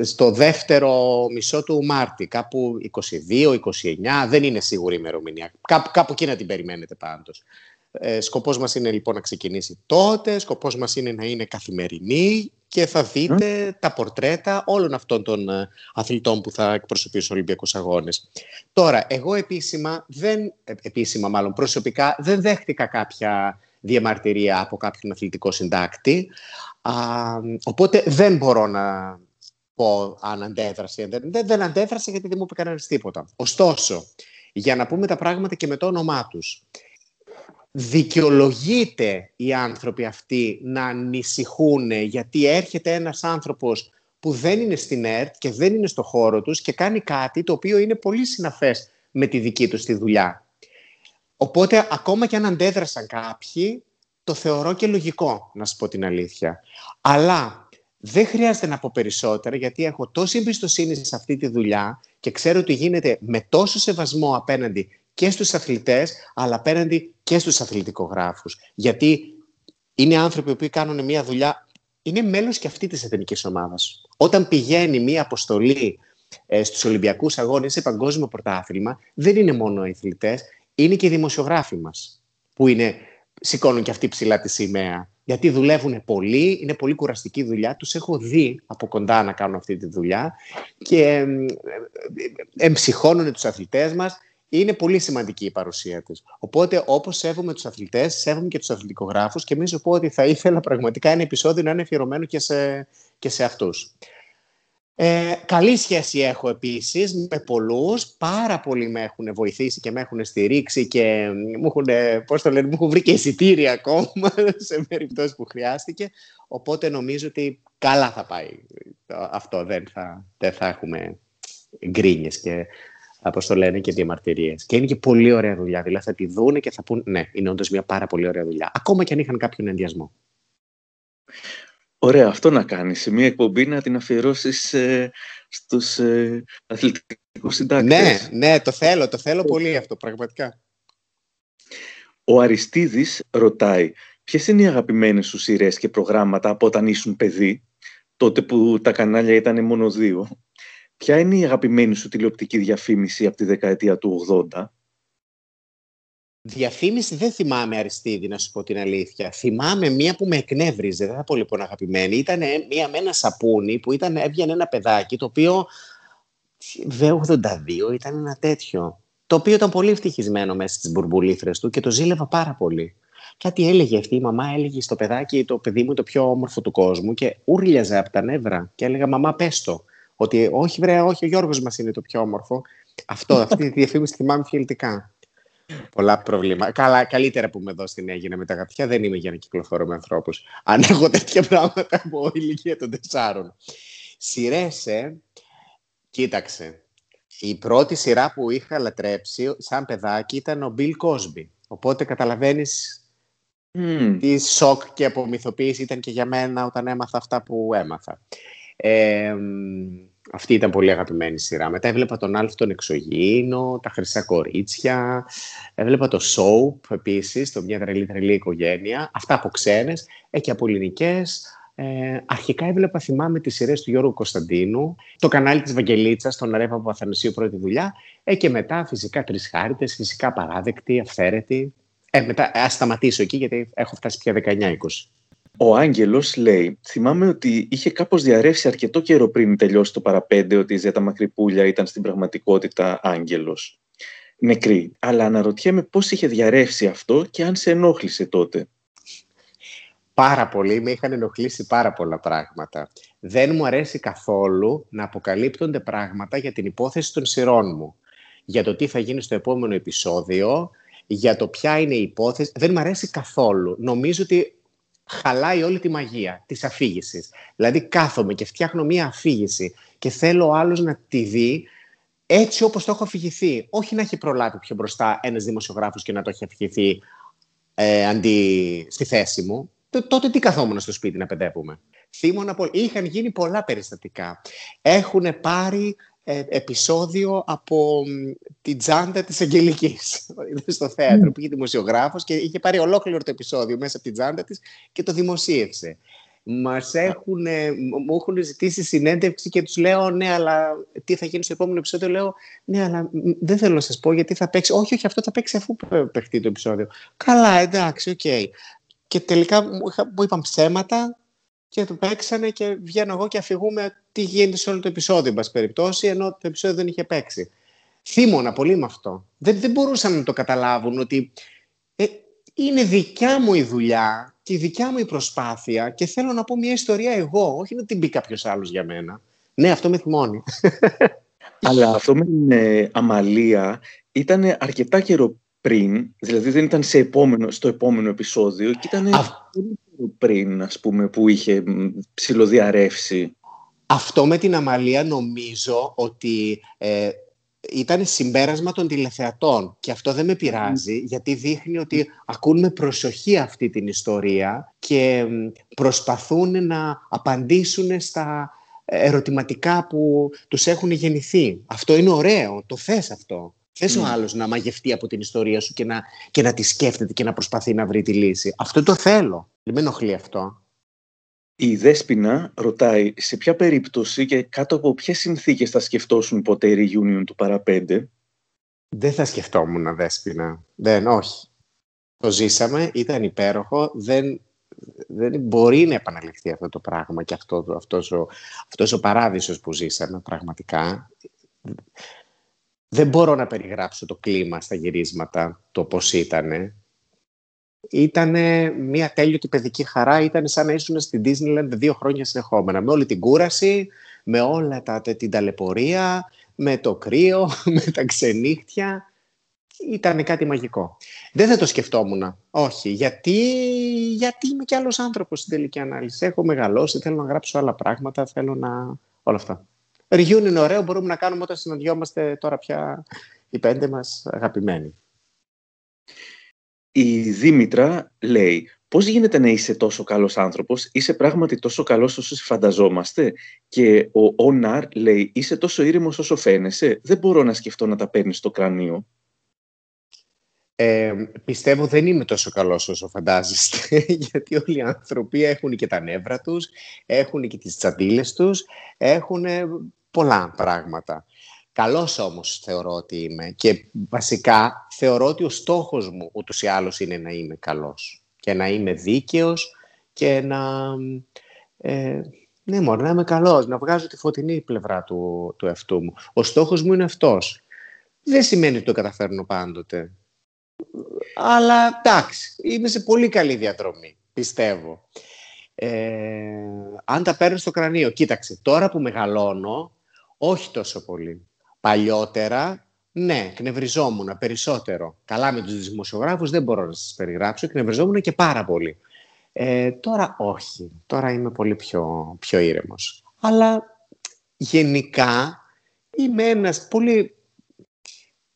στο δεύτερο μισό του Μάρτη, κάπου 22-29, δεν είναι σίγουρη η ημερομηνία. Κάπου, κάπου εκεί να την περιμένετε πάντως. Ε, σκοπός μας είναι λοιπόν να ξεκινήσει τότε, σκοπός μας είναι να είναι καθημερινή και θα δείτε τα πορτρέτα όλων αυτών των ε, αθλητών που θα εκπροσωπήσουν στους Ολυμπιακούς Αγώνες. Τώρα, εγώ επίσημα, δεν, ε, επίσημα μάλλον προσωπικά, δεν δέχτηκα κάποια διαμαρτυρία από κάποιον αθλητικό συντάκτη, α, οπότε δεν μπορώ να πω αν αντέδρασε. Δεν, δεν αντέδρασε γιατί δεν μου είπε κανένας τίποτα. Ωστόσο, για να πούμε τα πράγματα και με το όνομά τους, δικαιολογείται οι άνθρωποι αυτοί να ανησυχούν γιατί έρχεται ένας άνθρωπος που δεν είναι στην ΕΡΤ και δεν είναι στο χώρο τους και κάνει κάτι το οποίο είναι πολύ συναφές με τη δική τους τη δουλειά. Οπότε, ακόμα και αν αντέδρασαν κάποιοι, το θεωρώ και λογικό, να σου πω την αλήθεια. Αλλά δεν χρειάζεται να πω περισσότερα γιατί έχω τόση εμπιστοσύνη σε αυτή τη δουλειά και ξέρω ότι γίνεται με τόσο σεβασμό απέναντι και στους αθλητές, αλλά απέναντι και στους αθλητικογράφους. Γιατί είναι άνθρωποι που κάνουν μια δουλειά, είναι μέλος και αυτή της εθνικής ομάδας. Όταν πηγαίνει μια αποστολή ε, στους Ολυμπιακούς Αγώνες σε παγκόσμιο πρωτάθλημα, δεν είναι μόνο οι αθλητές, είναι και οι δημοσιογράφοι μας, που είναι, σηκώνουν και αυτοί ψηλά τη σημαία. Γιατί δουλεύουν πολύ, είναι πολύ κουραστική δουλειά. Τους έχω δει από κοντά να κάνουν αυτή τη δουλειά και εμψυχώνουν τους αθλητές μας είναι πολύ σημαντική η παρουσία της. Οπότε, όπως σέβομαι τους αθλητές, σέβομαι και τους αθλητικογράφους και νομίζω πω ότι θα ήθελα πραγματικά ένα επεισόδιο να είναι αφιερωμένο και σε, και σε αυτούς. Ε, καλή σχέση έχω επίσης με πολλούς. Πάρα πολλοί με έχουν βοηθήσει και με έχουν στηρίξει και μου έχουν, πώς το λένε, μου έχουν βρει και εισιτήρια ακόμα σε περιπτώσεις που χρειάστηκε. Οπότε νομίζω ότι καλά θα πάει αυτό. Δεν θα, δεν θα έχουμε γκρίνιες και όπω το λένε, και διαμαρτυρίες. Και είναι και πολύ ωραία δουλειά. Δηλαδή θα τη δούνε και θα πούν, ναι, είναι όντως μια πάρα πολύ ωραία δουλειά. Ακόμα και αν είχαν κάποιον ενδιασμό. Ωραία, αυτό να κάνεις. Σε μια εκπομπή να την αφιερώσεις ε, στους ε, αθλητικούς συντάκτες. Ναι, ναι, το θέλω, το θέλω πολύ αυτό, πραγματικά. Ο Αριστίδης ρωτάει, ποιες είναι οι αγαπημένες σου σειρές και προγράμματα από όταν ήσουν παιδί, τότε που τα κανάλια ήταν μόνο δύο; Ποια είναι η αγαπημένη σου τηλεοπτική διαφήμιση από τη δεκαετία του 80? Διαφήμιση δεν θυμάμαι Αριστίδη, να σου πω την αλήθεια. Θυμάμαι μία που με εκνεύριζε, δεν θα πω λοιπόν αγαπημένη. Ήταν μία με ένα σαπούνι που ήταν, έβγαινε ένα παιδάκι το οποίο V82 ήταν ένα τέτοιο. Το οποίο ήταν πολύ ευτυχισμένο μέσα στις μπουρμπουλήθρες του και το ζήλευα πάρα πολύ. Κάτι έλεγε αυτή η μαμά, έλεγε στο παιδάκι το παιδί μου το πιο όμορφο του κόσμου και ούρλιαζε από τα νεύρα και έλεγα μαμά πες το. Ότι όχι, βρε, όχι, ο Γιώργος μας είναι το πιο όμορφο. Αυτό, αυτή τη διαφήμιση θυμάμαι φιλτικά. Πολλά προβλήματα. Καλά, καλύτερα που με δω στην Έγινα με τα γατιά. Δεν είμαι για να κυκλοφορώ με ανθρώπους. Αν έχω τέτοια πράγματα από ηλικία των τεσσάρων. Σειρές, ε, κοίταξε. Η πρώτη σειρά που είχα λατρέψει σαν παιδάκι ήταν ο Bill Cosby. Οπότε καταλαβαίνεις mm. τι σοκ και απομυθοποίηση ήταν και για μένα όταν έμαθα αυτά που έμαθα. Ε, αυτή ήταν πολύ αγαπημένη σειρά. Μετά έβλεπα τον Άλφ τον Εξωγήινο, τα Χρυσά Κορίτσια, έβλεπα το Soap επίσης, το Μια Τρελή Τρελή Οικογένεια. Αυτά από ξένες ε, και από ελληνικές. Ε, αρχικά έβλεπα, θυμάμαι, τις σειρές του Γιώργου Κωνσταντίνου, το κανάλι της Βαγγελίτσας, τον Ρέπα Παπαθανασίου πρώτη δουλειά, ε, και μετά φυσικά Τρεις Χάριτες, φυσικά Παράδεκτη, Αυθαίρετη. Ε, μετά, ας σταματήσω εκεί γιατί έχω φτάσει πια 19-20. Ο Άγγελος λέει: Θυμάμαι ότι είχε κάπως διαρρεύσει αρκετό καιρό πριν τελειώσει το παραπέντε ότι η Ζέτα Μακρυπούλια ήταν στην πραγματικότητα Άγγελος. Νεκρή. Αλλά αναρωτιέμαι πώς είχε διαρρεύσει αυτό και αν σε ενόχλησε τότε. Πάρα πολύ. Με είχαν ενοχλήσει πάρα πολλά πράγματα. Δεν μου αρέσει καθόλου να αποκαλύπτονται πράγματα για την υπόθεση των σειρών μου. Για το τι θα γίνει στο επόμενο επεισόδιο, για το ποια είναι η υπόθεση. Δεν μου αρέσει καθόλου. Νομίζω ότι χαλάει όλη τη μαγεία της αφήγησης. Δηλαδή κάθομαι και φτιάχνω μία αφήγηση και θέλω ο άλλος να τη δει έτσι όπως το έχω αφηγηθεί. Όχι να έχει προλάβει πιο μπροστά ένας δημοσιογράφος και να το έχει αφηγηθεί ε, αντί στη θέση μου. τότε τι καθόμουν στο σπίτι να παιδεύουμε. Θύμωνα πολύ. Είχαν γίνει πολλά περιστατικά. Έχουν πάρει ε, επεισόδιο από την τσάντα της Αγγελικής στο θέατρο mm. που είχε δημοσιογράφος και είχε πάρει ολόκληρο το επεισόδιο μέσα από την τσάντα της και το δημοσίευσε. Μας έχουν, μου έχουν ζητήσει συνέντευξη και τους λέω ναι αλλά τι θα γίνει στο επόμενο επεισόδιο; Λέω ναι αλλά δεν θέλω να σας πω γιατί θα παίξει όχι όχι αυτό θα παίξει αφού παιχτεί το επεισόδιο καλά εντάξει ok okay. και τελικά μου, μου είπαν ψέματα και το παίξανε και βγαίνω εγώ και αφηγούμε τι γίνεται σε όλο το επεισόδιο, εν πάση περιπτώσει, ενώ το επεισόδιο δεν είχε παίξει. Θύμωνα πολύ με αυτό. Δεν, δεν μπορούσαν να το καταλάβουν ότι ε, είναι δικιά μου η δουλειά και η δικιά μου η προσπάθεια και θέλω να πω μια ιστορία εγώ, όχι να την πει κάποιος άλλος για μένα. Ναι, αυτό με θυμώνει. Αλλά αυτό με την ε, Αμαλία ήταν αρκετά καιρό πριν, δηλαδή δεν ήταν σε επόμενο, στο επόμενο επεισόδιο και ήταν πολύ καιρό πριν, ας πούμε, που είχε ψηλοδιαρρεύσει. Αυτό με την Αμαλία νομίζω ότι ε, ήταν συμπέρασμα των τηλεθεατών και αυτό δεν με πειράζει γιατί δείχνει ότι ακούν με προσοχή αυτή την ιστορία και προσπαθούν να απαντήσουν στα ερωτηματικά που τους έχουν γεννηθεί. Αυτό είναι ωραίο, το θες αυτό. Θες ο άλλος να μαγευτεί από την ιστορία σου και να, και να τη σκέφτεται και να προσπαθεί να βρει τη λύση. Αυτό το θέλω. Δεν με ενοχλεί αυτό. Η Δέσποινα ρωτάει σε ποια περίπτωση και κάτω από ποιες συνθήκες θα σκεφτόσουν ποτέ η reunion του παραπέντε. Δεν θα σκεφτόμουν Δέσποινα. Δεν, όχι. Το ζήσαμε, ήταν υπέροχο, δεν, δεν μπορεί να επαναληφθεί αυτό το πράγμα και αυτό, αυτός, ο, αυτός ο παράδεισος που ζήσαμε πραγματικά. Δεν μπορώ να περιγράψω το κλίμα στα γυρίσματα, το πώς ήτανε ήταν μια τέλειωτη παιδική χαρά. Ήταν σαν να ήσουν στην Disneyland δύο χρόνια συνεχόμενα. Με όλη την κούραση, με όλα τα, την ταλαιπωρία, με το κρύο, με τα ξενύχτια. Ήταν κάτι μαγικό. Δεν θα το σκεφτόμουν. Όχι. Γιατί, γιατί είμαι κι άλλος άνθρωπος στην τελική ανάλυση. Έχω μεγαλώσει, θέλω να γράψω άλλα πράγματα, θέλω να... Όλα αυτά. Reunion είναι ωραίο, μπορούμε να κάνουμε όταν συναντιόμαστε τώρα πια οι πέντε μας αγαπημένοι. Η Δήμητρα λέει πώς γίνεται να είσαι τόσο καλός άνθρωπος, είσαι πράγματι τόσο καλός όσο φανταζόμαστε και ο Ονάρ λέει είσαι τόσο ήρεμος όσο φαίνεσαι, δεν μπορώ να σκεφτώ να τα παίρνεις στο κρανίο. Ε, πιστεύω δεν είμαι τόσο καλός όσο φαντάζεστε, γιατί όλοι οι άνθρωποι έχουν και τα νεύρα τους, έχουν και τις τσαντίλες τους, έχουν πολλά πράγματα. Καλός όμως θεωρώ ότι είμαι και βασικά θεωρώ ότι ο στόχος μου ούτως ή άλλως είναι να είμαι καλός και να είμαι δίκαιος και να... Ε, ναι, μόνο να είμαι καλός, να βγάζω τη φωτεινή πλευρά του, του εαυτού μου. Ο στόχος μου είναι αυτός. Δεν σημαίνει ότι το καταφέρνω πάντοτε. Αλλά εντάξει, είμαι σε πολύ καλή διαδρομή, πιστεύω. Ε, αν τα παίρνω στο κρανίο, κοίταξε, τώρα που μεγαλώνω, όχι τόσο πολύ. Παλιότερα, ναι, κνευριζόμουν περισσότερο. Καλά με τους δημοσιογράφους δεν μπορώ να σας περιγράψω, κνευριζόμουν και πάρα πολύ. Ε, τώρα όχι, τώρα είμαι πολύ πιο, πιο ήρεμος. Αλλά γενικά είμαι ένας πολύ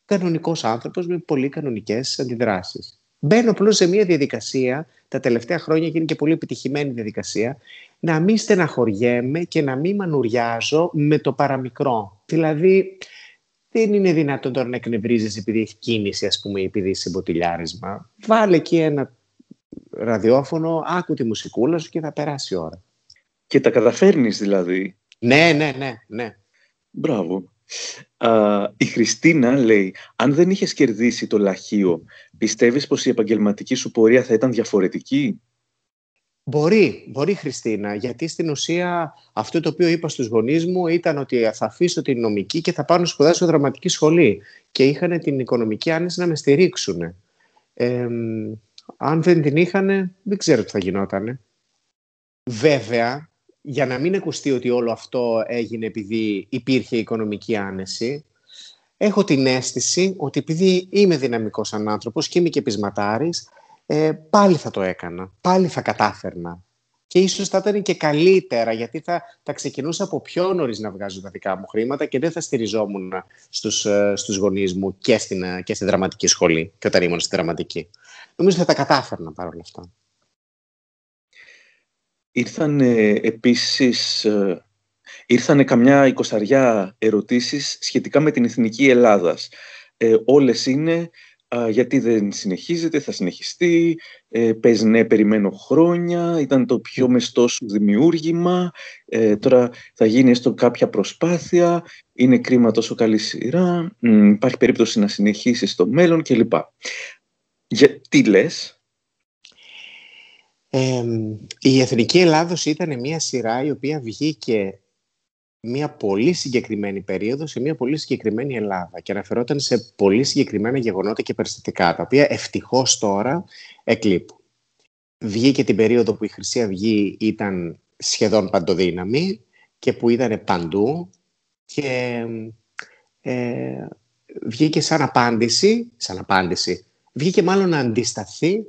κανονικός άνθρωπος με πολύ κανονικές αντιδράσεις. Μπαίνω απλώς σε μια διαδικασία, τα τελευταία χρόνια και είναι και πολύ επιτυχημένη διαδικασία, να μην στεναχωριέμαι και να μην μανουριάζω με το παραμικρό. Δηλαδή, δεν είναι δυνατόν τώρα να εκνευρίζεις επειδή έχει κίνηση, ας πούμε, επειδή είσαι μποτιλιάρισμα. Βάλε εκεί ένα ραδιόφωνο, άκου τη μουσικούλα σου και θα περάσει η ώρα. Και τα καταφέρνεις δηλαδή. Ναι, ναι, ναι, ναι. Μπράβο. Α, η Χριστίνα λέει, αν δεν είχες κερδίσει το λαχείο, πιστεύεις πως η επαγγελματική σου πορεία θα ήταν διαφορετική; Μπορεί, μπορεί Χριστίνα, γιατί στην ουσία αυτό το οποίο είπα στους γονείς μου ήταν ότι θα αφήσω την νομική και θα πάω να σπουδάσω δραματική σχολή και είχαν την οικονομική άνεση να με στηρίξουν. Ε, αν δεν την είχαν, δεν ξέρω τι θα γινότανε. Βέβαια, για να μην ακουστεί ότι όλο αυτό έγινε επειδή υπήρχε οικονομική άνεση, έχω την αίσθηση ότι επειδή είμαι δυναμικός σαν άνθρωπος και είμαι και πεισματάρης, ε, πάλι θα το έκανα, πάλι θα κατάφερνα. Και ίσως θα ήταν και καλύτερα, γιατί θα, θα ξεκινούσα από πιο νωρίς να βγάζω τα δικά μου χρήματα και δεν θα στηριζόμουν στους, ε, στους γονείς μου και, στην, ε, και στη δραματική σχολή και όταν ήμουν στη δραματική. Νομίζω θα τα κατάφερνα παρόλα αυτά. Ήρθαν ε, επίσης ε, ήρθανε καμιά εικοσαριά ερωτήσεις σχετικά με την Εθνική Ελλάδας. Ε, όλες είναι γιατί δεν συνεχίζεται, θα συνεχιστεί, ε, πες ναι, περιμένω χρόνια, ήταν το πιο μεστό σου δημιούργημα, ε, τώρα θα γίνει έστω κάποια προσπάθεια, είναι κρίμα τόσο καλή σειρά, υπάρχει περίπτωση να συνεχίσεις στο μέλλον κλπ. Για, τι λες; η Εθνική Ελλάδος ήταν μια σειρά η οποία βγήκε μια πολύ συγκεκριμένη περίοδος σε μια πολύ συγκεκριμένη Ελλάδα και αναφερόταν σε πολύ συγκεκριμένα γεγονότα και περιστατικά, τα οποία ευτυχώς τώρα εκλείπουν. Βγήκε την περίοδο που η Χρυσή Αυγή ήταν σχεδόν παντοδύναμη και που ήταν παντού και ε, βγήκε σαν απάντηση, σαν απάντηση, βγήκε μάλλον να αντισταθεί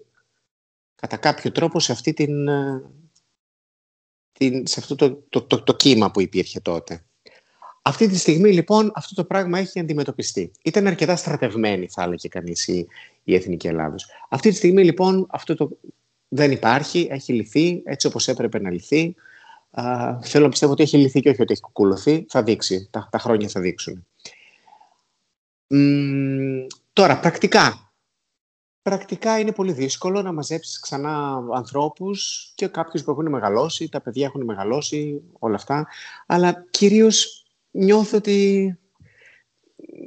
κατά κάποιο τρόπο σε αυτή την, ε, σε αυτό το, το, το, το κύμα που υπήρχε τότε. Αυτή τη στιγμή λοιπόν αυτό το πράγμα έχει αντιμετωπιστεί. Ήταν αρκετά στρατευμένη θα έλεγε κανείς η, η Εθνική Ελλάδος. Αυτή τη στιγμή λοιπόν αυτό το δεν υπάρχει, έχει λυθεί έτσι όπως έπρεπε να λυθεί. Α, θέλω να πιστεύω ότι έχει λυθεί και όχι ότι έχει κουκουλωθεί. Θα δείξει, τα, τα χρόνια θα δείξουν. τώρα, πρακτικά. Πρακτικά είναι πολύ δύσκολο να μαζέψεις ξανά ανθρώπους και κάποιους που έχουν μεγαλώσει, τα παιδιά έχουν μεγαλώσει, όλα αυτά. Αλλά κυρίως νιώθω ότι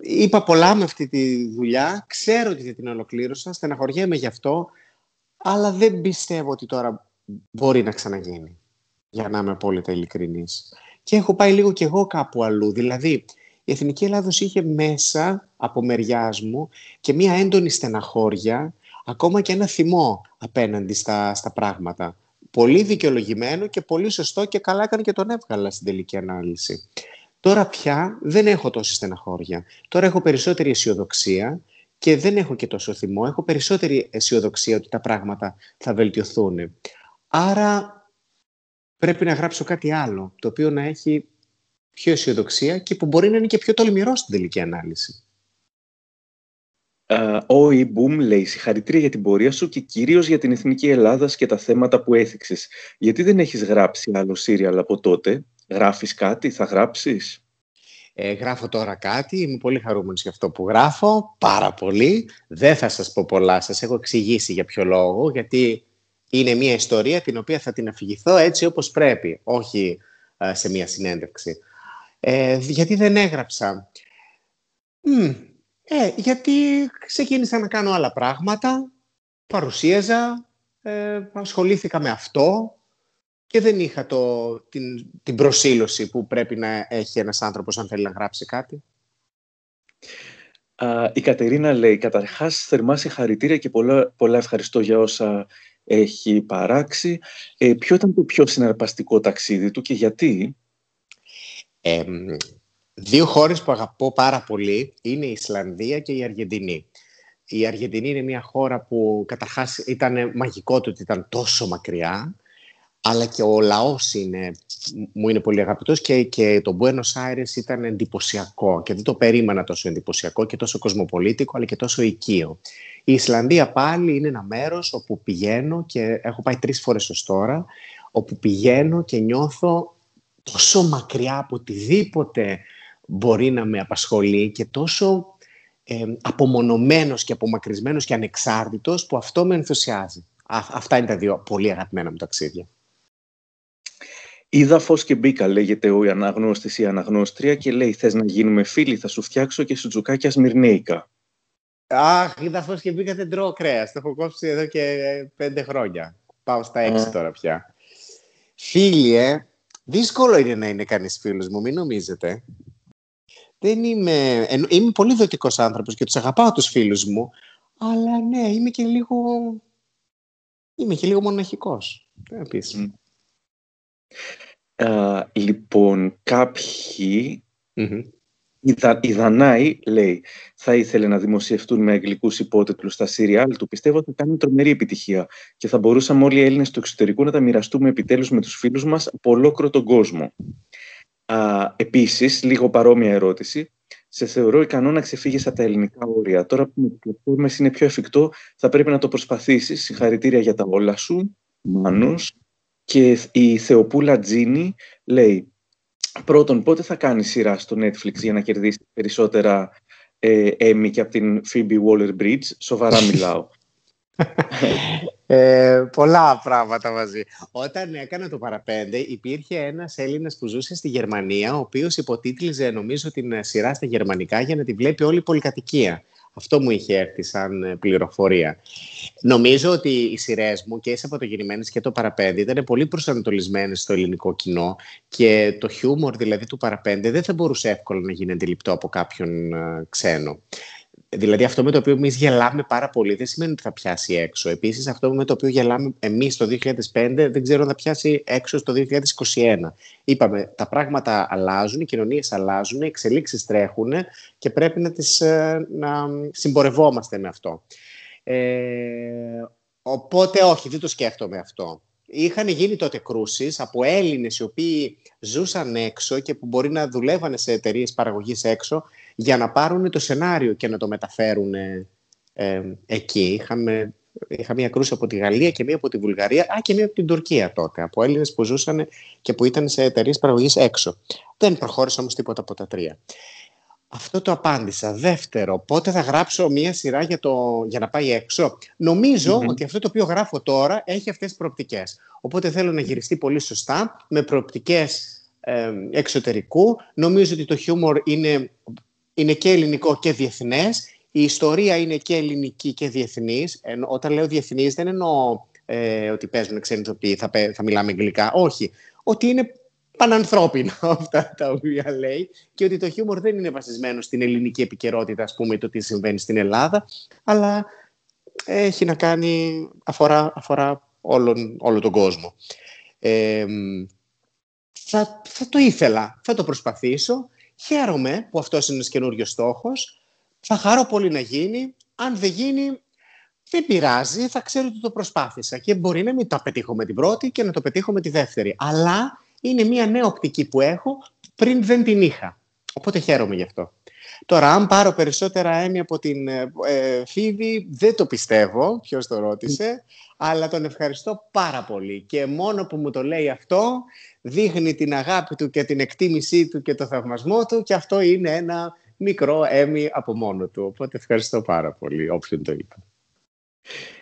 είπα πολλά με αυτή τη δουλειά, ξέρω ότι την ολοκλήρωσα, στεναχωριέμαι γι' αυτό, αλλά δεν πιστεύω ότι τώρα μπορεί να ξαναγίνει, για να είμαι απόλυτα ειλικρινής. Και έχω πάει λίγο κι εγώ κάπου αλλού, δηλαδή η Εθνική Ελλάδος είχε μέσα από μεριάς μου και μία έντονη στεναχώρια, ακόμα και ένα θυμό απέναντι στα, στα πράγματα. Πολύ δικαιολογημένο και πολύ σωστό και καλά έκανε και τον έβγαλα στην τελική ανάλυση. Τώρα πια δεν έχω τόση στεναχώρια. Τώρα έχω περισσότερη αισιοδοξία και δεν έχω και τόσο θυμό. Έχω περισσότερη αισιοδοξία ότι τα πράγματα θα βελτιωθούν. Άρα πρέπει να γράψω κάτι άλλο, το οποίο να έχει πιο αισιοδοξία και που μπορεί να είναι και πιο τολμηρό στην τελική ανάλυση. Ο Ιμπούμ λέει συγχαρητήρια για την πορεία σου και κυρίως για την Εθνική Ελλάδα και τα θέματα που έθιξες. Γιατί δεν έχεις γράψει άλλο σύριαλ από τότε; Γράφεις κάτι, θα γράψεις; Ε, γράφω τώρα κάτι, είμαι πολύ χαρούμενος για αυτό που γράφω, πάρα πολύ. Δεν θα σας πω πολλά, σας έχω εξηγήσει για ποιο λόγο, γιατί είναι μια ιστορία την οποία θα την αφηγηθώ έτσι όπως πρέπει, όχι ε, σε μια συνέντευξη. Ε, γιατί δεν έγραψα. ε, γιατί ξεκίνησα να κάνω άλλα πράγματα, παρουσίαζα, ε, ασχολήθηκα με αυτό και δεν είχα το, την, την προσήλωση που πρέπει να έχει ένας άνθρωπος αν θέλει να γράψει κάτι. η Κατερίνα λέει, καταρχάς θερμά συγχαρητήρια και πολλά, πολλά ευχαριστώ για όσα έχει παράξει. Ε, ποιο ήταν το πιο συναρπαστικό ταξίδι του και γιατί; Δύο χώρες που αγαπώ πάρα πολύ είναι η Ισλανδία και η Αργεντινή. Η Αργεντινή είναι μια χώρα που καταρχάς ήταν μαγικό το ότι ήταν τόσο μακριά, αλλά και ο λαός είναι, μου είναι πολύ αγαπητός και, και το Buenos Aires ήταν εντυπωσιακό και δεν το περίμενα τόσο εντυπωσιακό και τόσο κοσμοπολίτικο αλλά και τόσο οικείο. Η Ισλανδία πάλι είναι ένα μέρος όπου πηγαίνω και έχω πάει τρεις φορές ως τώρα, όπου πηγαίνω και νιώθω τόσο μακριά από οτιδήποτε μπορεί να με απασχολεί και τόσο ε, απομονωμένος και απομακρυσμένος και ανεξάρτητος που αυτό με ενθουσιάζει. αυτά είναι τα δύο πολύ αγαπημένα μου ταξίδια. Είδα φως και μπήκα, λέγεται ο αναγνώστης ή αναγνώστρια και λέει: Θες να γίνουμε φίλοι, θα σου φτιάξω και σουτζουκάκια σμυρνέικα. Αχ, είδα φως και μπήκα, δεν τρώω κρέας. Το έχω κόψει εδώ και πέντε χρόνια. Πάω στα έξι τώρα πια. Φίλοι, ε, δύσκολο είναι να είναι κανείς φίλος μου, μην νομίζετε. Δεν είμαι. Είμαι πολύ δοτικό άνθρωπος και τους αγαπάω τους φίλους μου. Αλλά ναι, είμαι και λίγο. Είμαι και λίγο μοναχικός. Επίσης λοιπόν, η, Δανάη λέει θα ήθελε να δημοσιευτούν με αγγλικούς υπότιτλους στα σύριαλ του. Πιστεύω ότι θα κάνει τρομερή επιτυχία και θα μπορούσαμε όλοι οι Έλληνες του εξωτερικού να τα μοιραστούμε επιτέλους με τους φίλους μας από ολόκληρο τον κόσμο. Α, επίσης, λίγο παρόμοια ερώτηση, σε θεωρώ ικανό να ξεφύγεις από τα ελληνικά όρια. Τώρα που με τι πλατφόρμε είναι πιο εφικτό, θα πρέπει να το προσπαθήσεις. Συγχαρητήρια για τα όλα σου, Μάνος. Και η Θεοπούλα Τζίνι λέει πρώτον πότε θα κάνεις σειρά στο Netflix για να κερδίσεις περισσότερα ε, και από την Phoebe Waller-Bridge; Σοβαρά μιλάω. ε, πολλά πράγματα μαζί. Όταν έκανα το παραπέντε, υπήρχε ένας Έλληνας που ζούσε στη Γερμανία, ο οποίος υποτίτλιζε νομίζω την σειρά στα γερμανικά για να τη βλέπει όλη η πολυκατοικία. Αυτό μου είχε έρθει σαν ε, πληροφορία. Νομίζω ότι οι σειρές μου και οι Σαββατογεννημένε και το Παραπέντε ήταν πολύ προσανατολισμένες στο ελληνικό κοινό και το χιούμορ δηλαδή του Παραπέντε δεν θα μπορούσε εύκολα να γίνει αντιληπτό από κάποιον ε, ξένο. Δηλαδή αυτό με το οποίο εμείς γελάμε πάρα πολύ δεν σημαίνει ότι θα πιάσει έξω. Επίσης, αυτό με το οποίο γελάμε εμείς το 2005 δεν ξέρω αν θα πιάσει έξω στο 2021. Είπαμε, τα πράγματα αλλάζουν, οι κοινωνίες αλλάζουν, οι εξελίξεις τρέχουν και πρέπει να, τις, ε, να συμπορευόμαστε με αυτό. Ε, οπότε όχι, δεν το σκέφτομαι αυτό. Είχαν γίνει τότε κρούσεις από Έλληνες οι οποίοι ζούσαν έξω και που μπορεί να δουλεύανε σε εταιρείες παραγωγής έξω για να πάρουν το σενάριο και να το μεταφέρουν ε, εκεί. Είχαμε, είχα μία κρούση από τη Γαλλία και μία από τη Βουλγαρία, α, και μία από την Τουρκία τότε, από Έλληνες που ζούσαν και που ήταν σε εταιρείες παραγωγής έξω. Δεν προχώρησε όμως τίποτα από τα τρία. Αυτό το απάντησα. Δεύτερο, πότε θα γράψω μία σειρά για, το, για να πάει έξω; νομιζω ότι αυτό το οποίο γράφω τώρα έχει αυτές τις προοπτικές. Οπότε θέλω να γυριστεί πολύ σωστά, με προοπτικές ε, εξωτερικού. Νομίζω ότι το χιούμορ είναι, είναι και ελληνικό και διεθνές. Η ιστορία είναι και ελληνική και διεθνής. όταν λέω διεθνής δεν εννοώ ε, ότι παίζουν ξένοι οποίοι θα, θα μιλάμε αγγλικά. Όχι. Ότι είναι πανανθρώπινα αυτά τα οποία λέει και ότι το χιούμορ δεν είναι βασισμένο στην ελληνική επικαιρότητα, ας πούμε, το τι συμβαίνει στην Ελλάδα, αλλά έχει να κάνει, αφορά, αφορά όλον, όλο τον κόσμο. Ε, θα, θα το ήθελα, θα το προσπαθήσω. Χαίρομαι που αυτός είναι ένας καινούριος στόχος. Θα χαρώ πολύ να γίνει. Αν δεν γίνει, δεν πειράζει, θα ξέρω ότι το προσπάθησα και μπορεί να μην το πετύχω με την πρώτη και να το πετύχω με τη δεύτερη. Αλλά είναι μια νέα οπτική που έχω, πριν δεν την είχα. Οπότε χαίρομαι γι' αυτό. Τώρα, αν πάρω περισσότερα έμει από την ε, ε, Φίβη, δεν το πιστεύω, ποιος το ρώτησε, αλλά τον ευχαριστώ πάρα πολύ. Και μόνο που μου το λέει αυτό, δείχνει την αγάπη του και την εκτίμησή του και το θαυμασμό του και αυτό είναι ένα μικρό έμι από μόνο του. Οπότε ευχαριστώ πάρα πολύ, όποιον το είπε.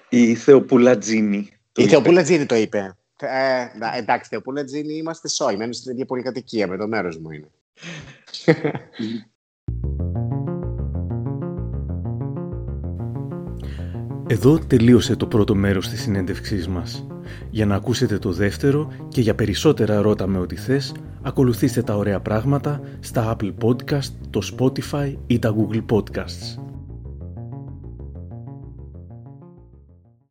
Η Θεοπούλα Τζίνη. Η Θεοπούλα Τζίνη το είπε. Ε, εντάξει, Θεοπούλα Τζίνη είμαστε σόι. Μένω στην ίδια πολυκατοικία με το μέρος μου είναι. Εδώ τελείωσε το πρώτο μέρος της συνέντευξής μας. Για να ακούσετε το δεύτερο και για περισσότερα ρώτα με ό,τι θες, ακολουθήστε τα ωραία πράγματα στα Apple Podcast, το Spotify ή τα Google Podcasts.